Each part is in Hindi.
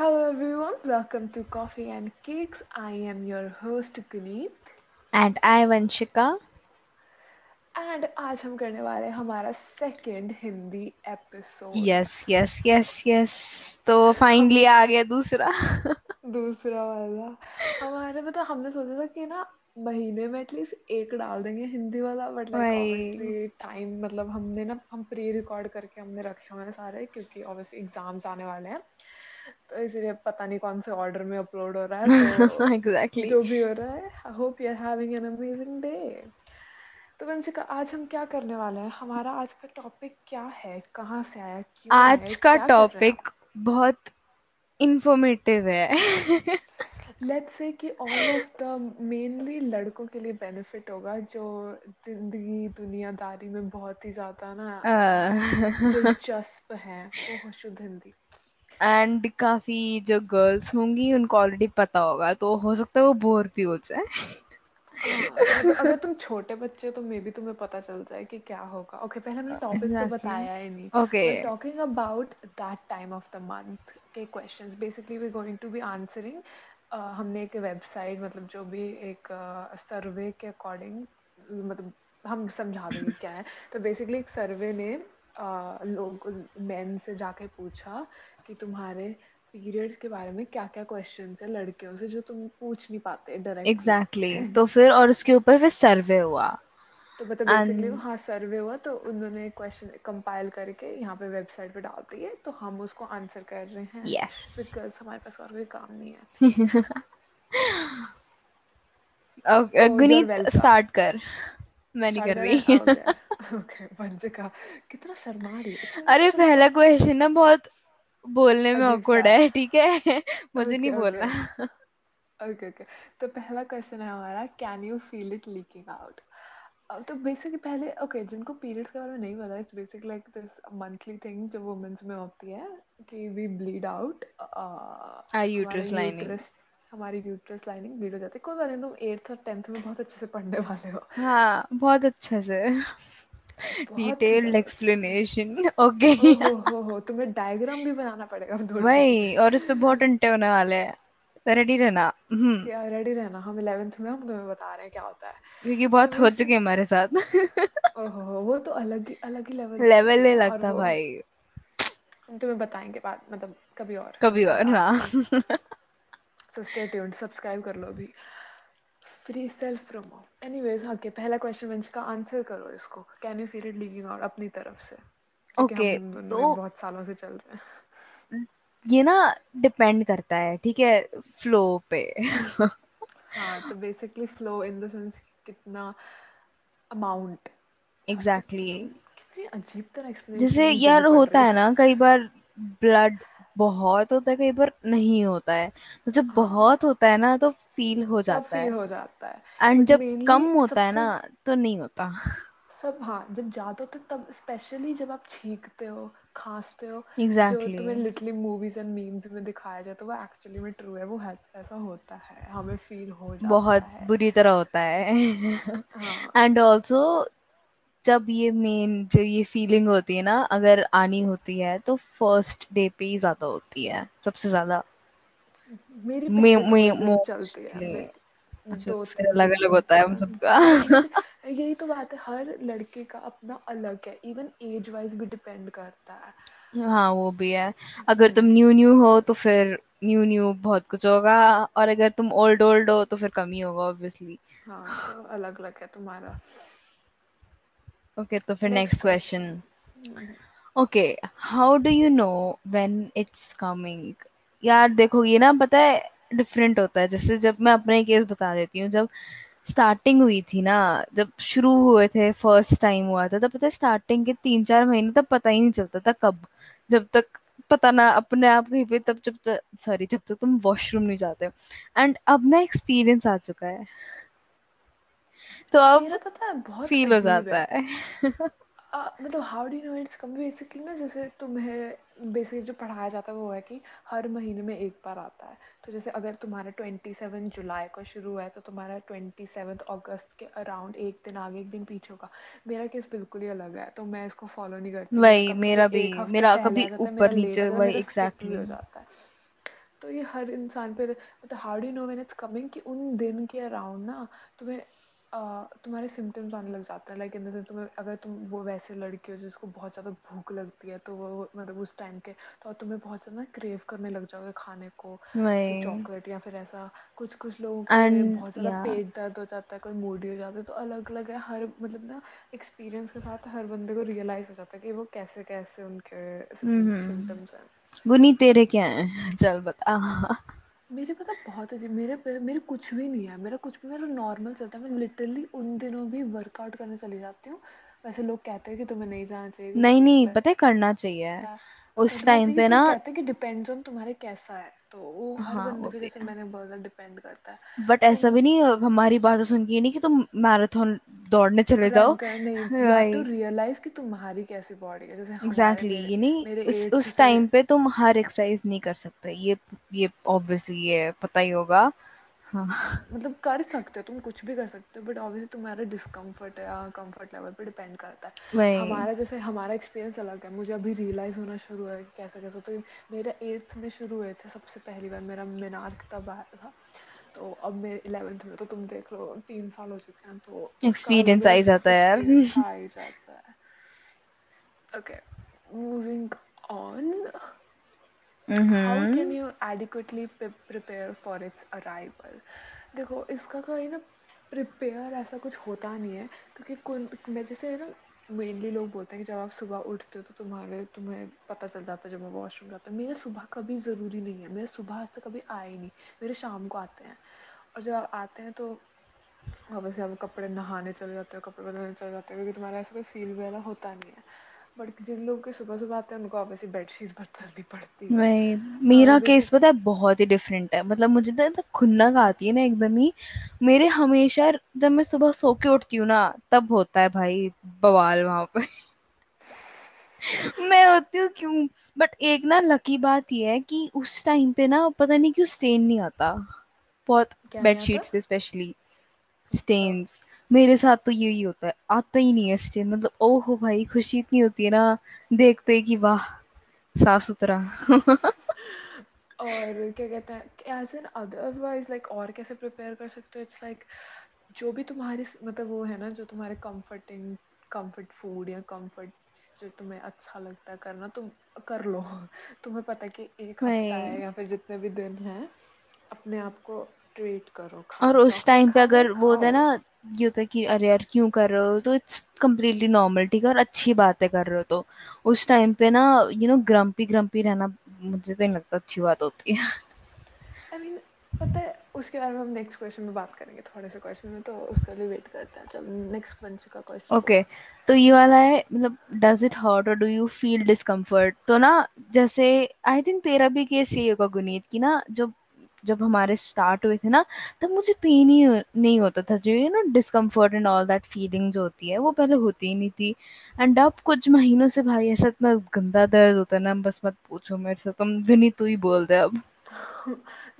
Hello everyone, welcome to Coffee and Cakes. I am your host Guneet And I, Vanshika. and आज हम करने वाले हैं हमारा second Hindi episode yes yes yes yes तो फाइनली आ गया दूसरा। दूसरा वाला। हमारे मतलब हमने सोचा था कि ना महीने में एटलीस्ट एक डाल देंगे हिंदी वाला बट लाइक वही। ऑब्वियसली टाइम मतलब हमने ना हम प्री रिकॉर्ड करके हमने रखे हुए हैं सारे क्योंकि ऑब्वियसली एग्ज़ाम्स आने वाले हैं। तो इसलिए पता नहीं कौन से ऑर्डर में अपलोड हो रहा है तो एग्जैक्टली जो भी हो रहा है I hope you are having an amazing day तो वंशिका आज हम क्या करने वाले हैं? हमारा आज का टॉपिक क्या है? कहाँ से आया? क्यों आज का हैं? टॉपिक बहुत इंफॉर्मेटिव है। लेट्स से कि ऑल ऑफ़ द मेनली लड़कों के लिए बेनिफिट होगा जो ज़िंदगी दुनियादारी में बहुत ही ज़्यादा ना दिलचस्प है वो शुद्ध हिंदी। एंड काफ़ी जो गर्ल्स होंगी उनको ऑलरेडी पता होगा तो हो सकता है वो बोर भी हो जाए। हाँ अगर तुम छोटे बच्चे हो तो मे बी तुम्हें पता चल जाए कि क्या होगा। ओके पहले हमने टॉपिक तो बताया ही नहीं। Okay talking about that time of the month के questions basically we going to be answering हमने एक वेबसाइट मतलब जो भी एक सर्वे के अकॉर्डिंग मतलब हम समझा देंगे क्या है। तो बेसिकली एक सर्वे ने लोग मेन से जाके पूछा कि तुम्हारे पीरियड्स के बारे में क्या क्या क्वेश्चन है लड़कियों से जो तुम पूछ नहीं पाते डायरेक्टली एग्जैक्टली exactly. तो फिर और उसके ऊपर फिर सर्वे हुआ। तो मतलब बेसिकली एंड हाँ सर्वे हुआ तो उन्होंने क्वेश्चन कंपाइल करके यहाँ पे वेबसाइट पे डाल दिए तो हम उसको आंसर कर रहे हैं। यस बिकॉज़ हमारे पास और कोई काम नहीं है। ओके गुनीत स्टार्ट कर। मैं नहीं कर रही ओके ओके वंशिका कितना शर्मा रही अरे पहला क्वेश्चन ना बहुत बोलने में अजीब सा। awkward है ठीक है? मुझे नहीं ओके ओके। बोलना ओके ओके। तो पहला क्वेश्चन है हमारा can you feel it leaking out तो बेसिकली पहले ओके जिनको पीरियड्स के बारे में नहीं पता it's basic like this monthly thing जो वुमेन्स में होती है कि वी ब्लीड आउट आ हमारा यूट्रस लाइनिंग यूट्रस हमारी यूट्रस लाइनिंग ब्लीड हो जाती है। कोई बात नहीं तुम एट्थ और टेंथ में बहुत अच्छे से पढ़ने वाले हो। हाँ बहुत अच्छे से। Detailed explanation okay. तुम्हें डायग्राम भी बनाना पड़ेगा वही और इस पे बहुत टंटे होने वाले हैं। तो रेडी रहना। हम्म। कि रेडी रहना। हम इलेवेंथ में हम तुम्हें बता रहे हैं क्या होता है। क्योंकि तो बहुत हो चुके हैं हमारे साथ। ओहो वो तो अलग ही अलग ही लेवल लेवल है। लगता भाई। हम तुम्हें बताएँगे बाद मतलब कभी और। कभी और हाँ। सो स्टे ट्यून्ड सब्सक्राइब कर लो अभी। Free self promo anyways okay पहला क्वेश्चन वंश का आंसर करो इसको। Can you feel it leaking out अपनी तरफ़ से? ओके तो बहुत सालों से चल रहे हैं। ये ना डिपेंड करता है ठीक है फ्लो पे। हाँ तो basically flow in the sense कितना अमाउंट एग्जैक्टली कितनी अजीब तरह जैसे यार होता है। है ना कई बार ब्लड बहुत होता है कई बार नहीं होता है। तो जब हाँ। बहुत होता है ना तो फील हो जाता फील है हो जाता है। एंड जब कम होता है ना तो नहीं होता। सब हाँ जब ज़्यादा होता है तब स्पेशली जब आप छींकते हो खांसते हो जो एग्जैक्टली तुम्हें लिटरली मूवीज़ एंड मीम्स में दिखाया जाए तो वो एक्चुअली में ट्रू है वो है, ऐसा होता है हमें फील हो जाता बहुत है। बुरी तरह होता है। हाँ। एंड ऑल्सो जब ये मेन जो ये फीलिंग होती है ना अगर आनी होती है तो फ़र्स्ट डे पे ही ज़्यादा होती है सबसे ज़्यादा। मेरी मे, मे, चलती है अच्छा दो फिर अलग अलग होता है हम सबका। यही तो बात है हर लड़के का अपना अलग है इवन एज वाइज भी डिपेंड करता है। हाँ वो भी है। अगर तुम न्यू न्यू हो तो फिर न्यू न्यू बहुत कुछ होगा और अगर तुम ओल्ड ओल्ड हो तो फिर कम ही होगा ऑब्वियसली हाँ तो अलग अलग है तुम्हारा। ओके तो फिर next question okay how do you know when it's coming यार देखो ये ना पता है डिफरेंट होता है। जैसे जब मैं अपने केस बता देती हूँ जब स्टार्टिंग हुई थी ना जब शुरू हुए थे फ़र्स्ट टाइम हुआ था तब पता है स्टार्टिंग के तीन चार महीने तब पता ही नहीं चलता था कब। जब तक पता ना अपने आप कहीं पे तब जब तक सॉरी जब तक तुम वॉशरूम नहीं जाते एंड अब ना एक्सपीरियंस आ चुका है। तो अब पता है बहुत फील हो जाता है। मतलब how do know it's come basically ना जैसे तुम्हें बेसिकली जो पढ़ाया जाता है वो है कि हर महीने में एक बार आता है। तो जैसे अगर तुम्हारा ट्वेंटी सेवन जुलाई को शुरू है तो तुम्हारा ट्वेंटी सेवन अगस्त के अराउंड एक दिन आगे एक दिन पीछे होगा। मेरा केस बिल्कुल ही अलग है तो मैं इसको फॉलो नहीं करती वही मेरा भी मेरा कभी ऊपर नीचे वही एग्जैक्टली हो जाता है। तो ये हर इंसान पे मतलब how do know when it's coming कि उन दिन के अराउंड ना तुम्हें तुम्हारे सिम्टम्स आने लग जाते हैं लाइक इन द सेंस तुम्हें अगर तुम वो वैसे लड़की हो जिसको बहुत ज़्यादा भूख लगती है तो वो मतलब उस टाइम के तो तुम्हें बहुत ज़्यादा क्रेव करने लग जाओगे खाने को चॉकलेट या फिर ऐसा कुछ कुछ लोगों के बहुत ज़्यादा पेट दर्द हो जाता है कोई मूडी हो जाता है तो अलग अलग है हर मतलब ना एक्सपीरियंस के साथ हर बंदे को रियलाइज़ हो जाता है कि वो कैसे कैसे उनके हम्म सिम्टम्स हैं। वो नहीं तेरे क्या है चल बता। मेरे पता बहुत अजीब मेरे मेरे कुछ भी नहीं है मेरा कुछ भी मेरा नॉर्मल चलता है। मैं लिटरली उन दिनों भी वर्कआउट करने चली जाती हूँ। वैसे लोग कहते हैं कि तुम्हें नहीं जाना चाहिए नहीं नहीं पता है करना चाहिए। उस टाइम पे ना कहते हैं कि डिपेंड्स ऑन तुम्हारे कैसा है। तो वो हर हाँ बंदे पे जैसे मैंने बोला डिपेंड करता है। बट तो ऐसा भी नहीं हमारी बातें सुन के नहीं कि तुम मैराथन दौड़ने चले जाओ। टू रियलाइज़ कि तुम्हारी कैसी बॉडी है। जैसे एग्जैक्टली ये नहीं उस उस टाइम पे तुम हर एक्सरसाइज नहीं कर सकते। ये ये ऑब्वियसली ये पता ही होगा। हाँ। मतलब कर सकते हो तुम कुछ भी कर सकते हो बट ऑब्वियसली तुम्हारा डिस्कम्फर्ट या कंफर्ट लेवल पे डिपेंड करता है। हमारा जैसे हमारा एक्सपीरियंस अलग है मुझे अभी रियलाइज़ होना शुरू हुआ है कि कैसे कैसे तो मेरा एट्थ में शुरू हुए थे सबसे पहली बार मेरा मीनार्क तब आया था तो अब मैं इलेवेंथ में तो तुम देख लो तीन साल हो चुके हैं तो एक्सपीरियंस आ ही जाता है यार। आ जाता है। Okay moving on how can you adequately prepare for its arrival देखो इसका कोई ना प्रिपेयर ऐसा कुछ होता नहीं है क्योंकि मैं जैसे है ना मेनली लोग बोलते हैं कि जब आप सुबह उठते हो तो तुम्हारे तुम्हें पता चल जाता है जब मैं वॉशरूम जाता हूँ। मेरे सुबह कभी ज़रूरी नहीं है मेरे सुबह आज तक कभी आए ही नहीं मेरे शाम को आते हैं। और जब आप आते हैं तो वापस से आप कपड़े नहाने चले जाते हो कपड़े बदलने चले जाते हो क्योंकि तुम्हारा ऐसा कोई फील वगैरह होता नहीं है। बट जिन लोगों के सुबह सुबह आते हैं उनको ऑब्वियसली बेडशीट बदलनी पड़ती है। वही मेरा केस पता है बहुत ही डिफरेंट है। मतलब मुझे तो तो खुन्नक आती है ना एकदम ही मेरे हमेशा जब मैं सुबह सो के उठती हूँ ना तब होता है भाई बवाल वहाँ पे। मैं होती हूँ क्यों? बट एक ना लकी बात ये है कि उस टाइम पे ना पता नहीं क्यों स्टेन नहीं आता। बहुत बेडशीट्स पे स्पेशली स्टेन्स मेरे साथ तो यही होता है आता ही नहीं है स्टेन मतलब ओहो भाई खुशी इतनी होती है ना देखते ही कि वाह साफ़ सुथरा। और क्या कहते हैं एज एन अदरवाइज़ लाइक और कैसे प्रिपेयर कर सकते हो? इट्स लाइक जो भी तुम्हारी मतलब वो है ना जो तुम्हारे कंफर्टिंग कंफर्ट फ़ूड या कंफर्ट जो तुम्हें अच्छा लगता है करना तुम कर लो। तुम्हें पता है कि एक हफ़्ता है या फिर जितने भी दिन हैं अपने आप को ट्रीट करो और उस टाइम पे अगर वो होता है ना ये होता है कि अरे यार क्यों कर रहे हो? तो इट्स कम्प्लीटली नॉर्मल ठीक है? और अच्छी बातें कर रहे हो तो। उस टाइम पे ना यू नो ग्रम्पी ग्रम्पी रहना मुझे तो नहीं लगता अच्छी बात होती है। आई I मीन mean, पता है उसके बारे में हम नेक्स्ट क्वेश्चन में बात करेंगे थोड़े से क्वेश्चन में तो उसके लिए वेट करते हैं। चल नेक्स्ट बंच का क्वेश्चन ओके तो ये वाला है मतलब डज इट हर्ट और डू यू फील डिस्कम्फर्ट तो ना जैसे आई थिंक तेरा भी केस यही होगा गुनीत कि ना जब जब हमारे स्टार्ट हुए थे ना, तब मुझे पेन ही नहीं होता था, जो you know discomfort and all that feeling जो होती है, वो पहले होती ही नहीं थी। एंड अब कुछ महीनों से भाई ऐसा इतना गंदा दर्द होता है ना, बस मत पूछो मेरे से, तुम गुनीत तू ही बोल दे अब।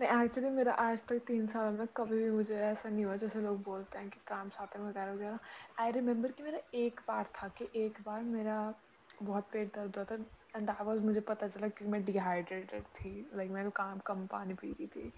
नहीं एक्चुअली मेरा आज तक तीन साल में कभी भी मुझे ऐसा नहीं हुआ जैसे लोग बोलते हैं कि काम हैं वगैरह वगैरह। आई रिमेम्बर कि मेरा एक बार था कि एक बार मेरा बहुत पेट दर्द हुआ था। एंड दैट वाज मुझे पता चला कि मैं डिहाइड्रेटेड थी लाइक मैं तो काम कम पानी पी रही थी।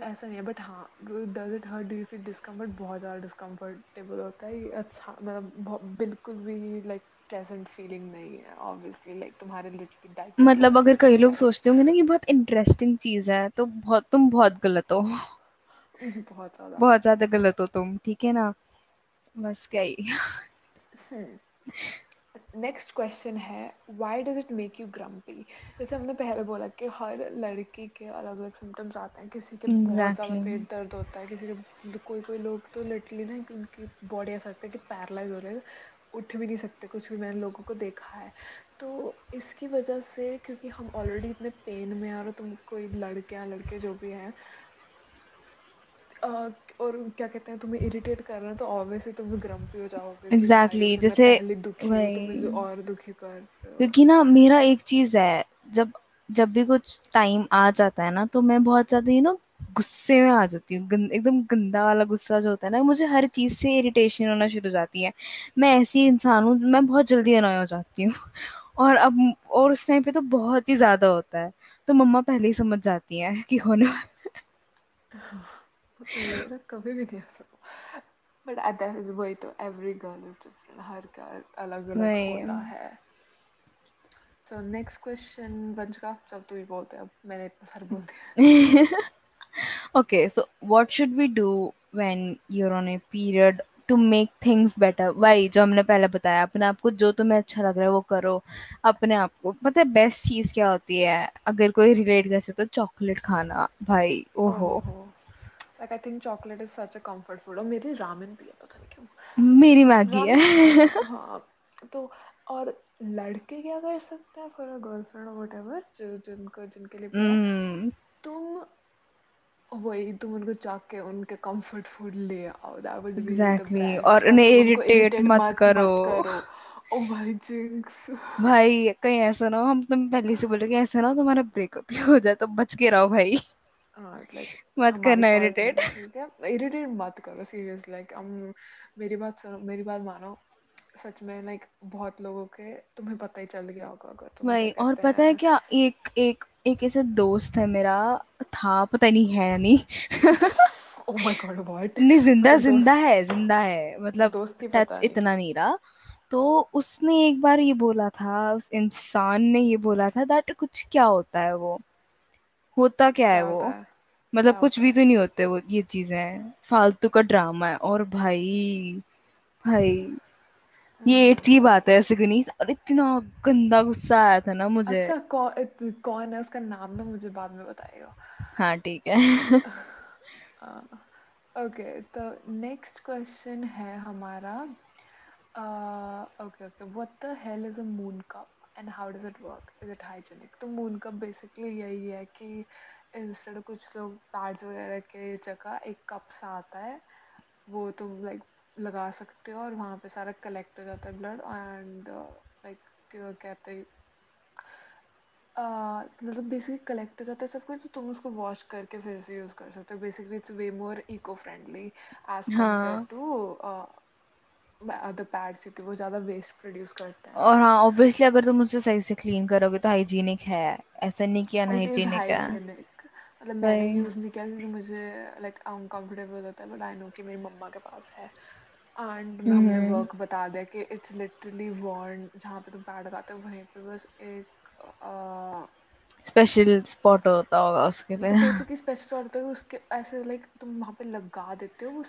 ऐसा नहीं है बट हाँ does it hurt do you feel discomfort बहुत ज़्यादा डिस्कम्फर्टेबल होता है। अच्छा मतलब बिल्कुल भी लाइक प्लेजेंट फीलिंग नहीं है ऑब्वियसली लाइक तुम्हारे लिटरली डायपर मतलब अगर कई लोग सोचते होंगे ना कि बहुत इंटरेस्टिंग चीज़ है तो बहुत तुम बहुत गलत हो। बहुत ज़्यादा। बहुत ज़्यादा गलत हो तुम ठीक है ना? बस क्या ही। नेक्स्ट क्वेश्चन है why does it make you grumpy जैसे हमने पहले बोला कि हर लड़की के अलग अलग सिम्टम्स आते हैं किसी के बहुत ज़्यादा पेट दर्द होता है किसी के कोई कोई लोग तो लिटरली ना उनकी बॉडी ऐसा लगता है कि पैरलाइज हो रहे हैं उठ भी नहीं सकते कुछ भी मैंने लोगों को देखा है। तो इसकी वजह से क्योंकि हम ऑलरेडी इतने पेन में हैं और तुम कोई लड़के या लड़के जो भी हैं और क्या कहते हैं तुम्हें इरिटेट कर रहे हैं तो ऑब्वियसली तुम ग्रम्पी हो जाओगे एग्जैक्टली मैं जैसे दुखी मुझे वही। और दुखी कर क्योंकि ना मेरा एक चीज़ है जब जब भी कुछ टाइम आ जाता है ना तो मैं बहुत ज़्यादा यू नो गुस्से में आ जाती हूँ गं, एकदम गंदा वाला गुस्सा जो होता है ना मुझे हर चीज़ से इरिटेशन होना शुरू हो जाती है। मैं ऐसी इंसान हूँ मैं बहुत जल्दी अनॉय हो जाती हूँ। और अब और उस टाइम पे तो बहुत ही ज़्यादा होता है तो मम्मा पहले ही समझ जाती हैं कि होने मेरा कभी भी नहीं ऐसा बट दैट इज़ वही तो एवरी गर्ल इज़ डिफरेंट हर का अलग अलग होता है। तो नेक्स्ट क्वेश्चन चल तू ही बोलते अब मैंने इतना सारे बोल दिया। Okay so what should we do when you're on a period to make things better? वही जो हमने पहले बताया अपने आप को जो तुम्हें अच्छा लग रहा है वो करो। अपने आप को पता है बेस्ट चीज़ क्या होती है? अगर कोई रिलेट कर सकता तो चॉकलेट खाना भाई ओहो। ओहो like I think chocolate is such a comfort और मेरी रामेन भी है पता नहीं क्यों। मेरी मैगी है। हाँ तो और लड़के क्या कर सकते हैं फॉर अ गर्लफ्रेंड व्हाटएवर जो जिनको जिनके लिए हम्म। तुम वही तुम उनको जाके उनके कंफर्ट फ़ूड ले आओ। दैट वुड बी एग्जैक्टली और उन्हें इरिटेट मत मत करो। मत करो। ओ भाई कहीं ऐसा ना हो हम तुम पहले से बोल रहे ऐसा ना हो तुम्हारा ब्रेकअप ही हो जाए तो बच के रहो भाई। मत करना इरिटेट है है इरिटेट मत करो सीरियस लाइक हम मेरी बात सुनो मेरी बात मानो। सच में लाइक बहुत लोगों के तुम्हें पता ही चल गया होगा अगर भाई और पता है क्या एक एक एक ऐसा दोस्त है मेरा था पता नहीं है नहीं। ओ माय गॉड व्हाट नहीं ज़िंदा ज़िंदा है ज़िंदा है मतलब टच इतना नहीं रहा। तो उसने एक बार ये बोला था उस इंसान ने ये बोला था दैट कुछ क्या होता है वो? होता क्या है वो? है? मतलब क्या कुछ भी तो नहीं होते वो ये चीज़ें फालतू का ड्रामा है। और भाई भाई ये एट्थ की बात है ऐसे क्यों नहीं? और इतना गंदा गुस्सा आया था ना मुझे। अच्छा कौन कौन है? उसका नाम ना मुझे बाद में बताइएगा हाँ ठीक है। ओके तो नेक्स्ट क्वेश्चन है हमारा। Okay okay. What the hell is a moon cup and how does it work is it hygienic तो मून कप बेसिकली यही है कि इंस्टेड कुछ लोग पैड्स वगैरह के जगह एक कप सा आता है वो तुम लाइक लगा सकते हो और वहाँ पे सारा कलेक्ट हो जाता है ब्लड एंड लाइक कहते हैं uh, मतलब बेसिकली कलेक्ट हो जाता है सब कुछ तो तुम उसको वॉश करके फिर से यूज़ कर सकते हो। Basically it's way more eco friendly as compare to other pads क्योंकि वो ज़्यादा वेस्ट प्रोड्यूस करते हैं। और हाँ ऑब्वियसली अगर तुम उसे सही से क्लीन करोगे तो हाइजीनिक है। ऐसा नहीं कि इट इज़ अनहाइजीनिक है। हाइजेनिक मतलब मैंने यूज़ नहीं किया क्योंकि मुझे लाइक अनकम्फर्टेबल होता है बट आई नो कि मेरी मम्मा के पास है। एंड हमने वर्क बता दिया कि इट्स लिटरली वॉर्न जहाँ पे तुम पैड लगाते हो वहीं पे बस एक स्पेशल स्पॉट होता होगा उसके तो लिए क्योंकि स्पेशल होता है उसके ऐसे लाइक तुम वहाँ पे लगा देते हो वो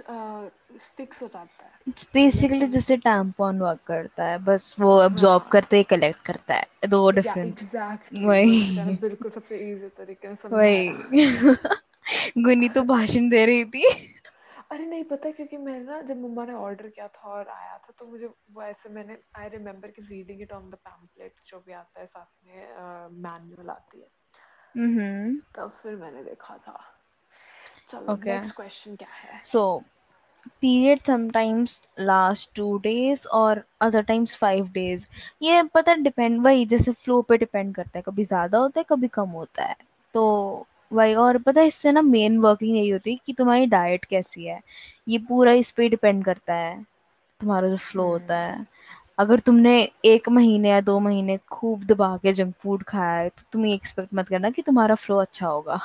फिक्स हो जाता है। इट्स तो बेसिकली जैसे टैम्पॉन वर्क करता है बस वो अब्जॉर्ब हाँ करते ही कलेक्ट करता है दो या डिफरेंस वही। बिल्कुल सबसे इजी तरीके समझाया। वही। गुनी तो भाषण दे रही थी। अरे नहीं पता क्योंकि मैंने ना जब मम्मा ने ऑर्डर किया था और आया था तो मुझे वो ऐसे मैंने आई रिमेम्बर कि reading it on the pamphlet जो भी आता है साथ में मैनुअल आती है। हम्म। तब फिर मैंने देखा था। चलो नेक्स्ट क्वेश्चन क्या है? So period sometimes last two days और अदर टाइम्स फाइव डेज़ ये पता डिपेंड वही जैसे फ्लो पे डिपेंड करता है कभी ज़्यादा होता है कभी कम होता है। तो वही और पता है इससे ना मेन वर्किंग यही होती है कि तुम्हारी डाइट कैसी है? ये पूरा इस पे डिपेंड करता है तुम्हारा जो फ्लो होता हम्म। है अगर तुमने एक महीने या दो महीने खूब दबा के जंक फ़ूड खाया है तो तुम ये एक्सपेक्ट मत करना कि तुम्हारा फ्लो अच्छा होगा।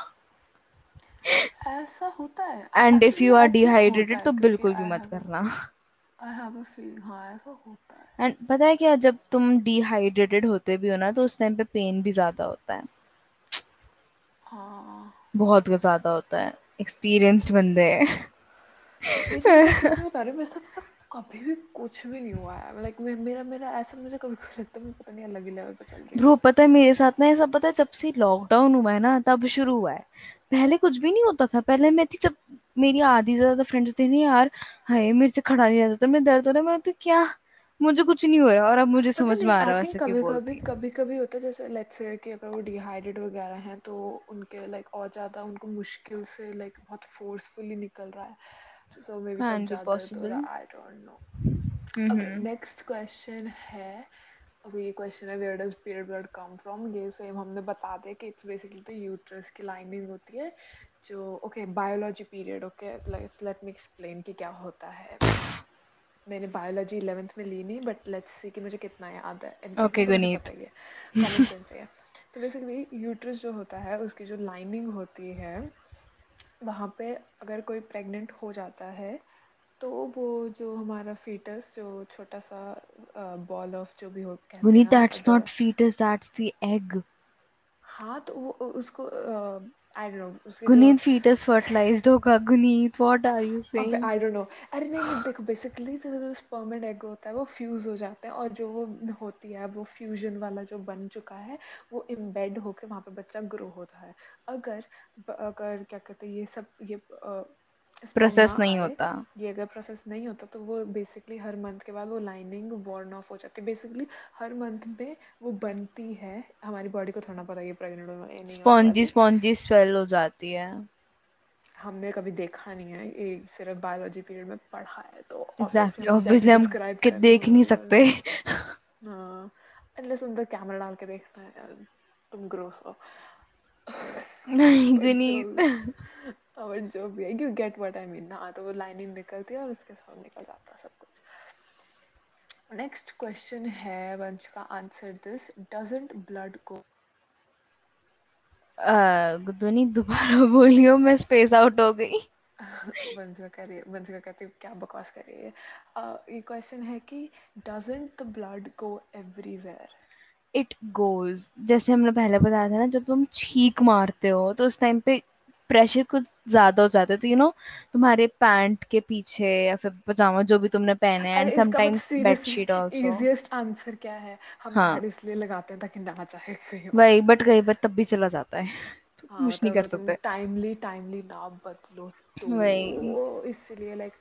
ऐसा होता है। And if you are dehydrated तो बिल्कुल भी मत करना। फीलिंग हाँ ऐसा होता है। एंड पता है क्या जब तुम डिहाइड्रेटेड होते भी हो ना तो उस टाइम पे पेन भी ज़्यादा होता है। हाँ। बहुत ज़्यादा होता है। एक्सपीरियंस्ड बंदे हैं। बता रही मेरे साथ कभी भी कुछ भी नहीं हुआ है। लाइक मैं मेरा मेरा ऐसा मुझे कभी कभी लगता है पता नहीं अलग ही लेवल पे चल रही ब्रो पता है मेरे साथ ना ऐसा पता है जब से लॉकडाउन हुआ है ना तब शुरू हुआ है। पहले कुछ भी नहीं होता था। पहले मैं थी जब मेरी आधी ज़्यादा फ्रेंड्स थे नहीं यार। हाय मेरे से खड़ा नहीं रह जाता मैं दर्द हो रहा मैं तो क्या? मुझे कुछ नहीं हो रहा और अब मुझे समझ में आ रहा है कभी कभी कभी कभी होता है जैसे लेट्स से कि अगर वो डिहाइड्रेट वगैरह हैं तो उनके लाइक और ज़्यादा उनको मुश्किल से लाइक बहुत फोर्सफुली निकल रहा है। So maybe possible I don't know okay next question है। अभी ये क्वेश्चन है where does period blood come from ये सेम हमने बता दिया कि इट्स बेसिकली तो यूट्रस की लाइनिंग होती है जो okay biology period okay let me explain कि क्या होता है। मैंने बायोलॉजी इलेवेंथ में ली नहीं बट लेट्स सी कि मुझे कितना याद है। ओके तो गुनीत तो बेसिकली यूट्रस जो होता है उसकी जो लाइनिंग होती है वहाँ पे अगर कोई प्रेग्नेंट हो जाता है तो वो जो हमारा फीटस जो छोटा सा बॉल ऑफ़ जो भी हो कहते Guneet, हैं हम दैट्स द एग हाँ तो वो उसको आई डोंट नो उसके जो Guneet, fetus होगा. Guneet what are you saying I don't know अरे नहीं देखो बेसिकली जो जो स्पर्म एंड एग होता है वो फ्यूज हो जाते हैं और जो वो होती है वो फ्यूजन वाला जो बन चुका है वो एम्बेड होके वहाँ पे बच्चा ग्रो होता है। अगर अगर क्या कहते हैं ये सब ये प्रोसेस नहीं होता। ये अगर प्रोसेस नहीं होता तो वो बेसिकली हर मंथ के बाद वो लाइनिंग वॉर्न ऑफ़ हो जाती है। बेसिकली हर मंथ में वो बनती है। हमारी बॉडी को थोड़ा पता है प्रेग्नेंट होने स्पॉन्जी स्पॉन्जी स्वेल हो जाती है। हमने कभी देखा नहीं है ये सिर्फ़ बायोलॉजी पीरियड में पढ़ा है तो एग्जैक्टली ऑब्वियसली हम कि देख नहीं हाँ सकते। हाँ अनलेस अंदर कैमरा डाल के देखना है तुम ग्रोस हो। नहीं गुनीत। बट जो भी है you get what I mean ना? तो वो लाइनिंग निकलती है और उसके साथ निकल जाता है सब कुछ। नेक्स्ट क्वेश्चन है वंश का answer this doesn't blood go Guneet दोबारा बोलियो मैं स्पेस आउट हो गई। वंश का कह रही है वंश का कहती है क्या बकवास कर रही है? uh, ये क्वेश्चन है कि doesn't the blood go everywhere it goes जैसे हमने पहले बताया था ना जब तुम छींक मारते हो तो उस टाइम पे प्रेशर कुछ ज़्यादा हो जाता है। तो यू नो तुम्हारे पैंट के पीछे या फिर पजामा जो भी तुमने पहने एंड मतलब sometimes bedsheet also easiest answer क्या है? हम हाँ। इसलिए लगाते हैं ताकि ना चाहे कहीं वही बट कई बार तब भी चला जाता है। तो हाँ कुछ नहीं मतलब कर सकते। टाइमली टाइमली ना बदलो वही। तो इसलिए लाइक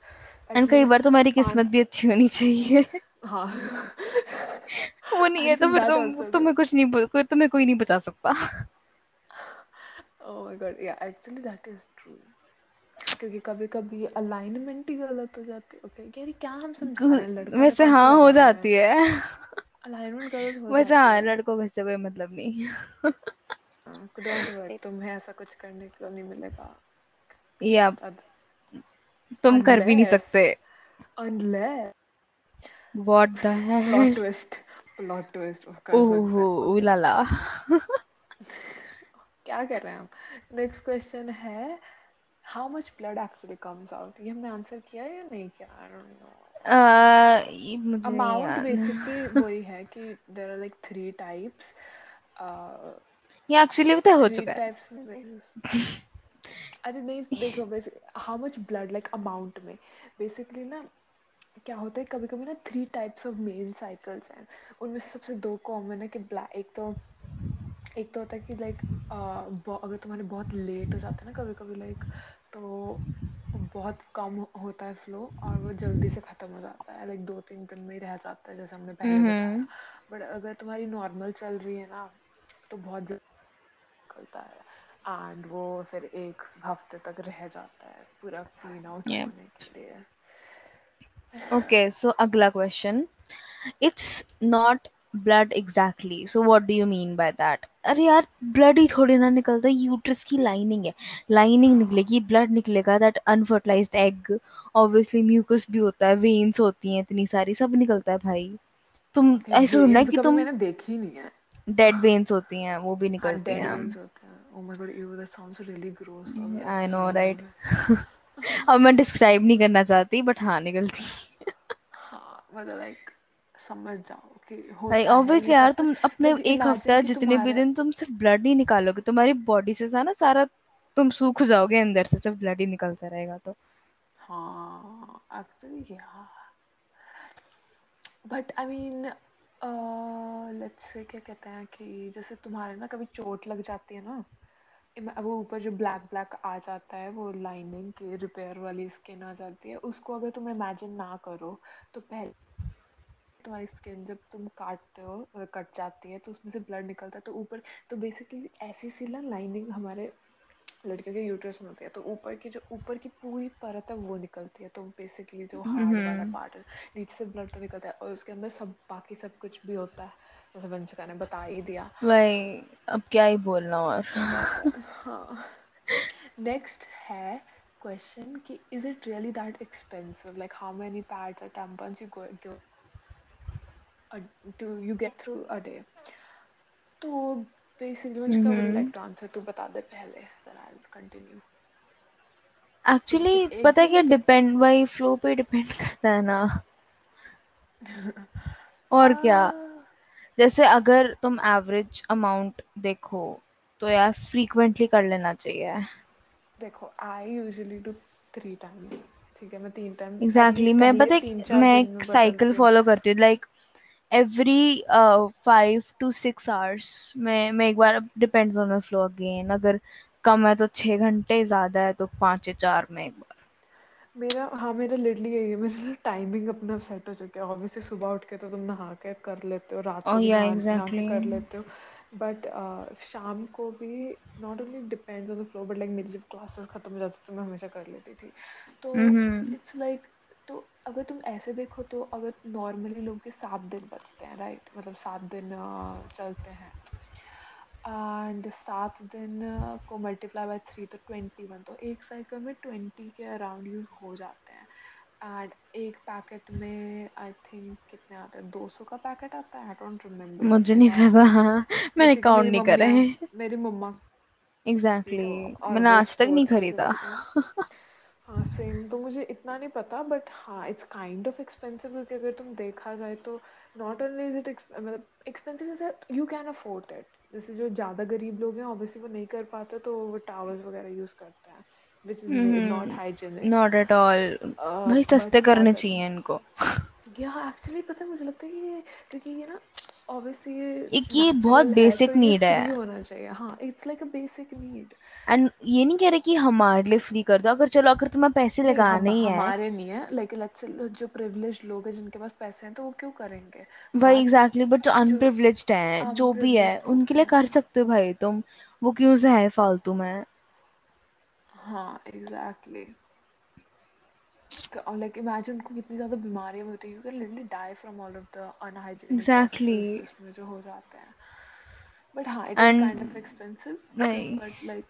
एंड कई बार तुम्हारी किस्मत भी अच्छी होनी चाहिए। हाँ। वो नहीं है तो फिर तुम तुम्हें कुछ नहीं तुम्हें कोई नहीं बचा सकता। ओह माय गॉड या एक्चुअली दैट इज़ ट्रू क्योंकि कभी कभी अलाइनमेंट ही गलत हो जाती है। ओके यार क्या हम हैं लड़कों वैसे हाँ हो जाती है। अलाइनमेंट गलत हो वैसे हाँ लड़कों को इससे कोई मतलब नहीं। डोंट वरी तुम्हें ऐसा कुछ करने को नहीं मिलेगा। या। तुम कर भी नहीं सकते। Unless what the plot hell twist plot twist कर सकते हैं। ओहो ओके लाला। क्या कर रहे हैं हम? नेक्स्ट क्वेश्चन है how much blood actually comes out ये हमने आंसर किया या नहीं किया? आई डोंट नो ये मुझे अमाउंट बेसिकली वही है कि there are like three types ये एक्चुअली पता हो चुका है। टाइप्स में अरे नहीं देखो how much blood like amount में? बेसिकली ना क्या होता है कभी कभी ना three types of male cycles हैं। उनमें से सबसे दो कॉमन है कि ब्लैक एक तो एक तो होता है कि लाइक अगर तुम्हारे बहुत लेट हो जाता है ना कभी कभी लाइक तो बहुत कम होता है फ्लो और वो जल्दी से ख़त्म हो जाता है। लाइक दो तीन दिन में ही रह जाता है जैसे हमने पहले बताया। बट अगर तुम्हारी नॉर्मल चल रही है ना तो बहुत निकलता है एंड वो फिर एक हफ़्ते तक रह जाता है पूरा क्लीन आउट Yeah. होने के लिए। Okay, so अगला question it's not blood exactly. So what do you mean by that? अरे यार ब्लड ही थोड़ी ना निकलता है यूट्रस की लाइनिंग है। लाइनिंग निकलेगी ब्लड निकलेगा that unfertilised egg obviously mucus भी होता है वेन्स होती हैं इतनी सारी सब निकलता है भाई। तुम ऐसे सुनना है कि तुम मैंने देखी नहीं है। डेड वेन्स होती हैं वो भी हाँ निकलती हैं। ओह my god you that sounds really gross अब आई नो राइट अब मैं डिस्क्राइब नहीं करना चाहती बट हाँ निकलती हाँ। मतलब लाइक समझ जाओ। भाई ऑब्वियसली यार तुम अपने एक हफ़्ता जितने भी दिन तुम सिर्फ़ ब्लड ही निकालोगे तुम्हारी बॉडी से सा ना सारा तुम सूख जाओगे अंदर से सिर्फ़ ब्लड ही निकलता रहेगा तो। हाँ एक्चुअली या but I mean let's say क्या कहते हैं कि जैसे तुम्हारे ना कभी चोट लग जाती है ना वो ऊपर जो ब्लैक ब्लैक आ जाता है वो लाइनिंग की रिपेयर वाली स्किन आ जाती है उसको अगर तुम इमेजिन ना करो तो पहले तुम्हारी स्किन जब तुम काटते हो कट जाती है तो उसमें से ब्लड निकलता है तो ऊपर तो बेसिकली ऐसी सी ना लाइनिंग हमारे लड़के के यूट्रस में होती है तो ऊपर की जो ऊपर की पूरी परत है वो निकलती है तो बेसिकली जो हार्ड वाला हम्म। पार्ट है नीचे से ब्लड तो निकलता है और उसके अंदर सब बाकी सब कुछ भी होता है जैसे वंशिका ने बता ही दिया। भाई अब क्या ही बोलना और। दैट है। हाँ नेक्स्ट है क्वेश्चन कि is it really that expensive like how many pads और tampons you go, uh, do you get through a day. तो बेसिकली मुझे क्या would hmm like to answer तू बता दे पहले then I will continue actually पता है क्या में कित डिपेंड वही फ्लो पे डिपेंड करता है ना। और क्या? जैसे अगर तुम एवरेज अमाउंट देखो तो यार फ्रीक्वेंटली कर लेना चाहिए। देखो I usually do three times ठीक है? मैं तीन टाइम एग्जैक्टली exactly. मैं पता मैं एक साइकिल फॉलो करती हूँ like every five to six hours में मैं एक बार depends on my flow again अगर कम है तो छः घंटे ज़्यादा है तो पाँच या चार में एक बार। मेरा हाँ मेरा लिटरली यही है मेरा टाइमिंग अपना सेट हो चुका है। ऑब्वियसली सुबह उठ के तो तुम नहा के कर लेते हो रात को नहा नहा के कर लेते हो। बट uh, शाम को भी not only depends on the flow but like मेरी जब क्लासेस खत्म हो जाती तो मैं हमेशा कर लेती थी। तो हम्म इट्स लाइक like, तो अगर तुम ऐसे देखो तो अगर नॉर्मली लोग के सात दिन बचते हैं राइट मतलब सात दिन चलते हैं। एंड सात दिन को मल्टीप्लाई बाय थ्री तो ट्वेंटी वन तो एक साइकिल में ट्वेंटी के अराउंड यूज़ हो जाते हैं। एंड एक पैकेट में आई थिंक कितने आते हैं? दो सौ का पैकेट आता है? आई डोंट रिमेम्बर मुझे नहीं पता। हाँ मैंने काउंट नहीं करे। मेरी मम्मा एग्जैक्टली exactly. मैंने आज तक नहीं खरीदा। है हाँ सेम तो मुझे इतना नहीं पता बट हाँ इट्स काइंड ऑफ़ एक्सपेंसिव क्योंकि अगर तुम देखा जाए तो नॉट ओनली इज़ इट मतलब expensive is you can afford it जैसे जो ज़्यादा गरीब लोग हैं ऑब्वियसली वो नहीं कर पाते तो वो टावर्स वगैरह यूज़ करते हैं which is not hygienic not at all भाई सस्ते करने चाहिए इनको। या एक्चुअली पता है मुझे लगता है कि क्योंकि ये ना ऑब्वियसली एक ये बहुत है तो बेसिक नीड है। होना चाहिए। हाँ it's like a basic need and ये नहीं कह रहे कि हमारे लिए फ्री कर दो। अगर चलो अगर तुम्हें पैसे लगाने ही। है हमारे नहीं है। लाइक लेट्स से जो प्रिविलेज लोग हैं जिनके पास पैसे हैं तो वो क्यों करेंगे? भाई एग्जैक्टली बट जो अनप्रिविलेज्ड हैं जो भी है उनके लिए कर सकते हो भाई तुम। वो क्यों से है फालतू में? हाँ एग्जैक्टली लाइक इमेजिन उनको कितनी ज़्यादा बीमारियाँ होती है you can literally die from all of the unhygienic exactly जो हो जाते हैं। बट हाँ it is kind of expensive but like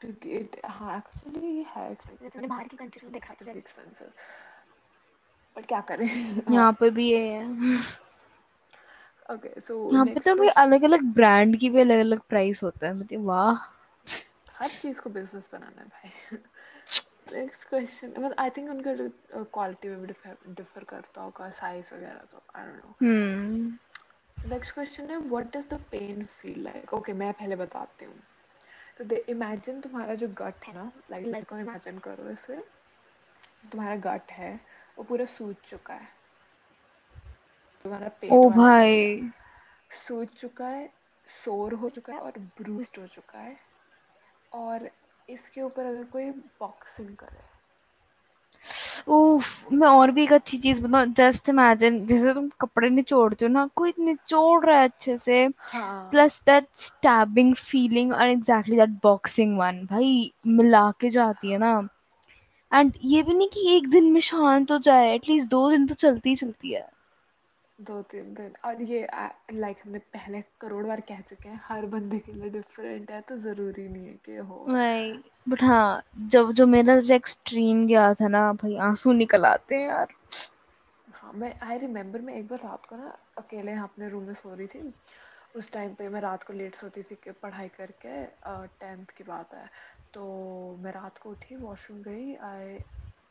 क्योंकि it हाँ एक्चुअली ये है एक्सपेंसिव जैसे मैंने बाहर की कंट्रीज़ में देखा तो एक्सपेंसिव बट क्या करें? यहाँ पे भी ये है। ओके सो यहाँ पे तो क्वेश्चन अलग अलग ब्रांड की भी अलग अलग प्राइस होता है। मतलब वाह। हर चीज़ को बिज़नेस बनाना है भाई। नेक्स्ट क्वेश्चन मतलब आई थिंक उनका क्वालिटी में भी डिफर करता होगा साइज़ वगैरह तो I don't know next question है what does the pain feel like okay मैं पहले बताती हूँ। दे इमेजिन तुम्हारा जो गट है ना लाइक लाइक को इमेजिन करो इसे तुम्हारा गट है वो पूरा सूज चुका है। तुम्हारा पेट ओ भाई। सूज चुका है सोर हो चुका है और ब्रूस्ड हो चुका है। और इसके ऊपर अगर कोई बॉक्सिंग करे उफ मैं और भी एक अच्छी चीज़ बताऊ जस्ट इमेजिन जैसे तुम कपड़े निचोड़ते हो ना कोई निचोड़ रहा है अच्छे से प्लस दैट स्टैबिंग फीलिंग और एग्जैक्टली दैट बॉक्सिंग वन भाई मिला के जाती है ना। एंड ये भी नहीं कि एक दिन में शांत हो जाए एटलीस्ट दो दिन तो चलती ही चलती है। दो तीन दिन। और ये लाइक हमने पहले करोड़ बार कह चुके हैं हर बंदे के लिए डिफरेंट है तो ज़रूरी नहीं है कि हो। भाई बट हाँ जब जो मेरा जो एक्सट्रीम गया था ना भाई आँसू निकल आते हैं यार। हाँ मैं आई रिमेम्बर मैं एक बार रात को ना अकेले अपने रूम में सो रही थी। उस टाइम पे मैं रात को लेट सोती थी कि पढ़ाई करके टेंथ की बात है। तो मैं रात को उठी वॉशरूम गई आए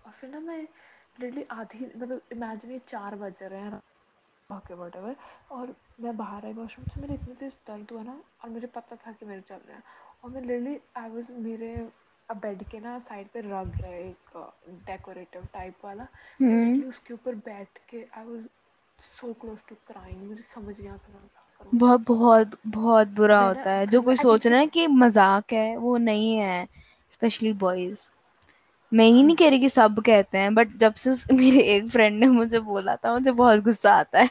और फिर ना मैं लिटरली आधी मतलब इमेजिन ये चार बज रहे हैं। ओके वट एवर और मैं बाहर आई वॉशरूम से मेरे इतने तेज दर्द हुआ ना और मुझे पता था कि मेरे चल रहे हैं। और मैं लिटरली आई वाज मेरे बेड के ना साइड पे रग है एक डेकोरेटिव टाइप वाला। मैं हम्म। उसके ऊपर बैठ के I was so close to crying मुझे समझ नहीं आता क्या बहुत बहुत बहुत बुरा होता है। जो कोई सोच रहा है कि मज़ाक है वो नहीं है स्पेशली बॉयज़ मैं ये नहीं कह रही कि सब कहते हैं बट जब से उस मेरे एक फ्रेंड ने मुझे बोला था मुझे बहुत गुस्सा आता है।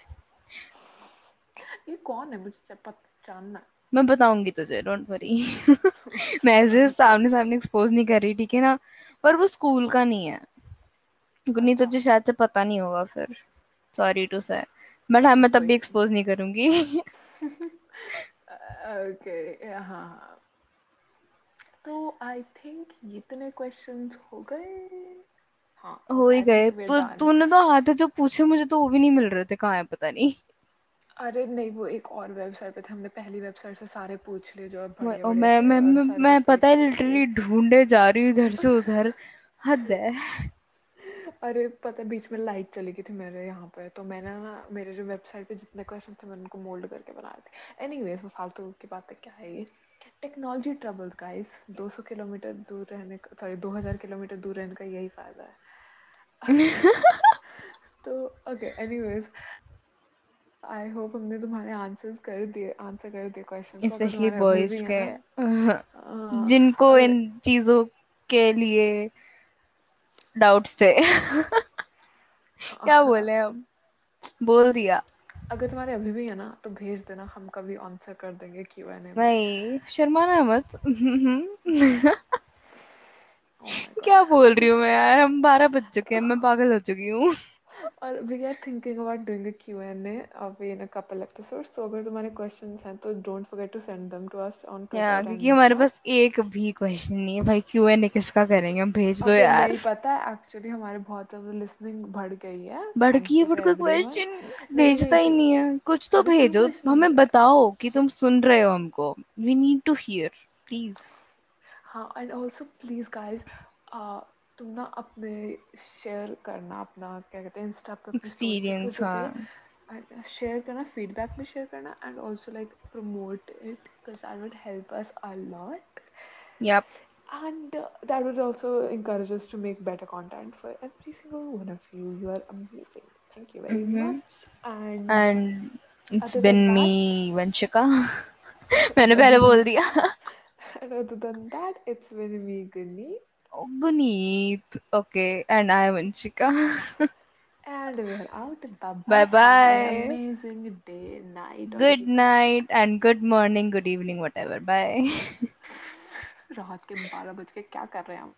ये कौन है? मुझे पता जानना। मैं बताऊँगी तुझे डोंट वरी मैं ऐसे सामने सामने एक्सपोज नहीं कर रही ठीक है ना? पर वो स्कूल का नहीं है। नहीं अच्छा। तुझे शायद से पता नहीं होगा फिर। सॉरी टू से बट हाँ मैं तब भी एक्सपोज नहीं करूँगी। ओके हाँ हाँ। तो आई थिंक इतने क्वेश्चंस हो गए। हाँ हो ही गए। तो तूने तो आधे जो पूछे मुझे तो वो भी नहीं मिल रहे थे कहाँ है पता नहीं। अरे नहीं वो एक और वेबसाइट पे थे हमने पहली वेबसाइट से सारे पूछ लिए जो बढ़िया मैं मैं मैं, मैं पता है लिटरली ढूंढे जा रही हूँ इधर से उधर। हद है। अरे पता बीच में लाइट चली गई थी मेरे यहाँ पे तो मैंने ना मेरे जो वेबसाइट पे जितने क्वेश्चन थे मैंने उनको मोल्ड करके बनाए थे। एनीवेज वो फालतू की बातें क्या है ये? टेक्नोलॉजी ट्रबल गाइस 200 किलोमीटर दूर रहने का सॉरी 2000 किलोमीटर दूर रहने का यही फ़ायदा है। तो ओके एनीवेज आई होप हमने तुम्हारे आंसर्स कर दिए आंसर कर दिए क्वेश्चंस को अगर स्पेशली बॉयज़ के। जिनको इन चीज़ों के लिए डाउट्स थे। क्या बोले हम? बोल दिया। अगर तुम्हारे अभी भी है ना तो भेज देना हम कभी आंसर कर देंगे क्यू एन ए नहीं भाई शर्माना मत। ओ क्या बोल रही हूँ मैं यार? हम बारह बज चुके हैं मैं पागल हो चुकी हूँ। और we are thinking about doing a Q and A of in a couple episodes तो अगर तुम्हारे क्वेश्चंस हैं तो don't forget to send them to us on या क्योंकि हमारे पास एक भी क्वेश्चन नहीं है। भाई क्यों है किसका करेंगे? हम भेज दो अबे नहीं पता है। एक्चुअली हमारे बहुत ज़्यादा लिसनिंग बढ़ गई है। भड़की थैंक्स है बट कोई क्वेश्चन भेजता ही नहीं है। कुछ तो भेजो। हमें बताओ कि तुम सुन रहे हो हमको। We need to hear please हाँ एंड ऑल्सो प्लीज़ गाइज़ तुम ना अपने शेयर करना अपना क्या कहते हैं इंस्टा पे अपनी स्टोरी पे एक्सपीरियंस कुछ भी हाँ शेयर करना फीडबैक भी शेयर करना and also like promote it because that would help us a lot yup and uh, that would also encourage us to make better content for every single one of you you are amazing thank you very much and and it's other been than me that Vanshika मैंने and पहले other बोल than दिया and other than that it's been me Gunni Guneet okay and I Vanshika and we're out bye bye bye have an bye amazing day night or good evening night and good morning good evening whatever bye रात के बारह बज के क्या कर रहे हैं हम